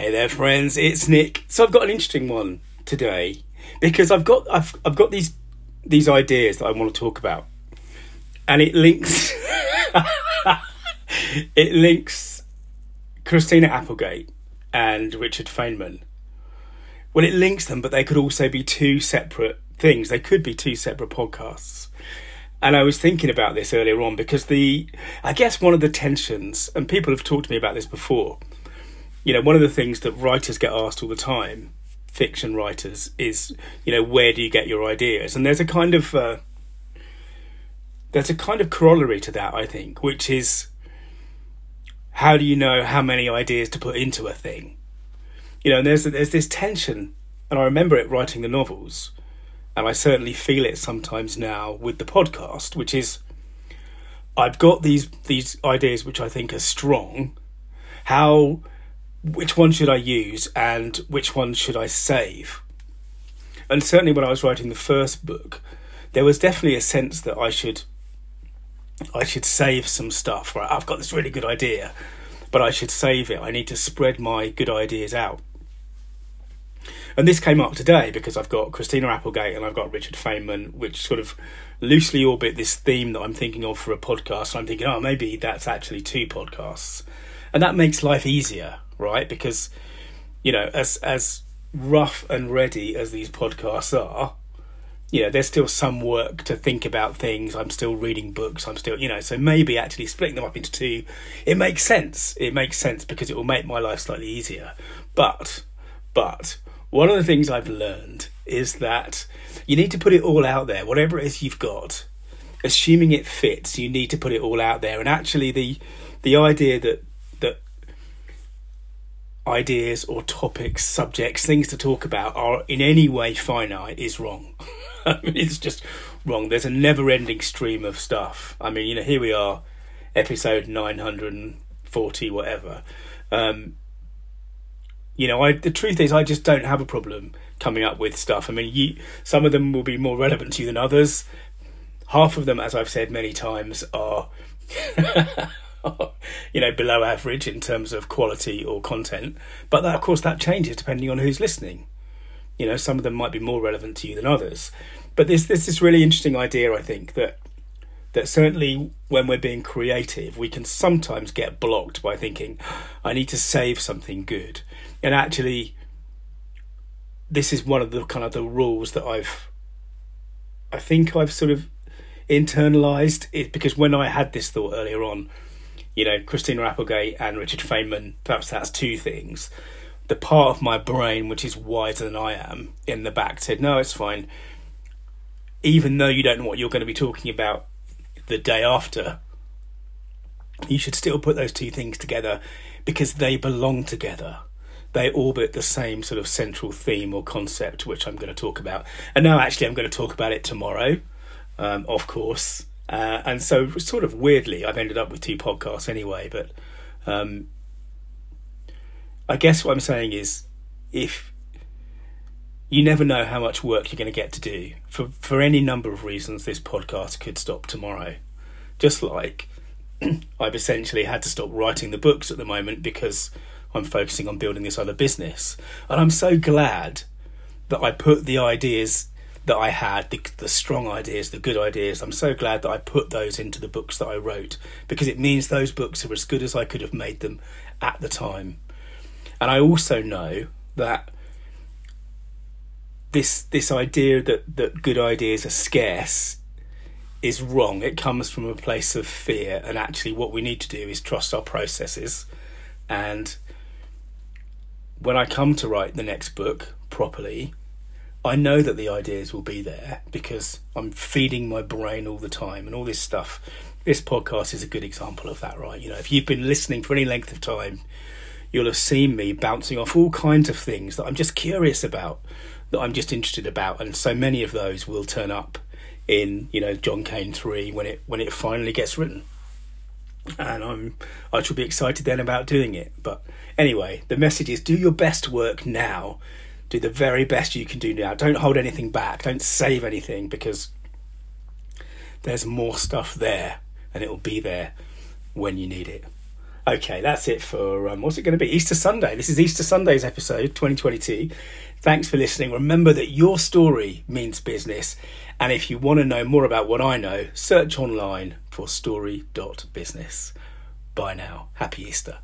Hey there, friends. It's Nick. So I've got an interesting one today because I've got I've I've got these these ideas that I want to talk about, and it links it links Christina Applegate and Richard Feynman. Well, it links them, but they could also be two separate things. They could be two separate podcasts. And I was thinking about this earlier on because the, I guess one of the tensions, and people have talked to me about this before, you know, one of the things that writers get asked all the time, fiction writers, is, you know, where do you get your ideas? And there's a kind of, uh, there's a kind of corollary to that, I think, which is, how do you know how many ideas to put into a thing? You know, and there's there's this tension, and I remember it writing the novels and I certainly feel it sometimes now with the podcast, which is I've got these these ideas which I think are strong. How which one should I use and which one should I save? And certainly when I was writing the first book, there was definitely a sense that I should I should save some stuff. Right, I've got this really good idea, but I should save it. I need to spread my good ideas out. And this came up today because I've got Christina Applegate and I've got Richard Feynman, which sort of loosely orbit this theme that I'm thinking of for a podcast. I'm thinking, oh, maybe that's actually two podcasts. And that makes life easier, right? Because, you know, as as rough and ready as these podcasts are, you know, there's still some work to think about things. I'm still reading books. I'm still, you know, so maybe actually splitting them up into two, it makes sense. It makes sense because it will make my life slightly easier. But, but one of the things I've learned is that you need to put it all out there, whatever it is you've got. Assuming it fits, you need to put it all out there. And actually, the the idea that ideas or topics, subjects, things to talk about are in any way finite is wrong. I mean, it's just wrong. There's a never-ending stream of stuff. I mean, you know, here we are, episode nine hundred and forty, whatever. Um, you know, I the truth is I just don't have a problem coming up with stuff. I mean, you, some of them will be more relevant to you than others. Half of them, as I've said many times, are you know below average in terms of quality or content. But that, of course, that changes depending on who's listening. You know, some of them might be more relevant to you than others. But this this this really interesting idea, I think that that certainly when we're being creative, we can sometimes get blocked by thinking, I need to save something good and actually this is one of the kind of the rules that I've I think I've sort of internalized it because when I had this thought earlier on, you know, Christina Applegate and Richard Feynman, perhaps that's two things. The part of my brain which is wiser than I am in the back said, No, it's fine. Even though you don't know what you're going to be talking about the day after, you should still put those two things together because they belong together they orbit the same sort of central theme or concept, which I'm going to talk about. And now, actually, I'm going to talk about it tomorrow, um, of course. Uh, and so, sort of weirdly, I've ended up with two podcasts anyway. But um, I guess what I'm saying is, if you never know how much work you're going to get to do for for any number of reasons, this podcast could stop tomorrow. Just like I've essentially had to stop writing the books at the moment because I'm focusing on building this other business. And I'm so glad that I put the ideas that I had, the, the strong ideas, the good ideas, I'm so glad that I put those into the books that I wrote because it means those books are as good as I could have made them at the time. And I also know that this this idea that, that good ideas are scarce is wrong. It comes from a place of fear, and actually, what we need to do is trust our processes and when I come to write the next book properly, I know that the ideas will be there because I'm feeding my brain all the time and all this stuff. This podcast is a good example of that, right? You know, if you've been listening for any length of time, you'll have seen me bouncing off all kinds of things that I'm just curious about, that I'm just interested about, and so many of those will turn up in, you know, John Kane 3 when it when it finally gets written and I'm I shall be excited then about doing it. But anyway, the message is do your best work now. Do the very best you can do now. Don't hold anything back. Don't save anything because there's more stuff there and it will be there when you need it. Okay, that's it for um, what's it going to be? Easter Sunday. This is Easter Sunday's episode 2022. Thanks for listening. Remember that your story means business. And if you want to know more about what I know, search online for story.business. Bye now. Happy Easter.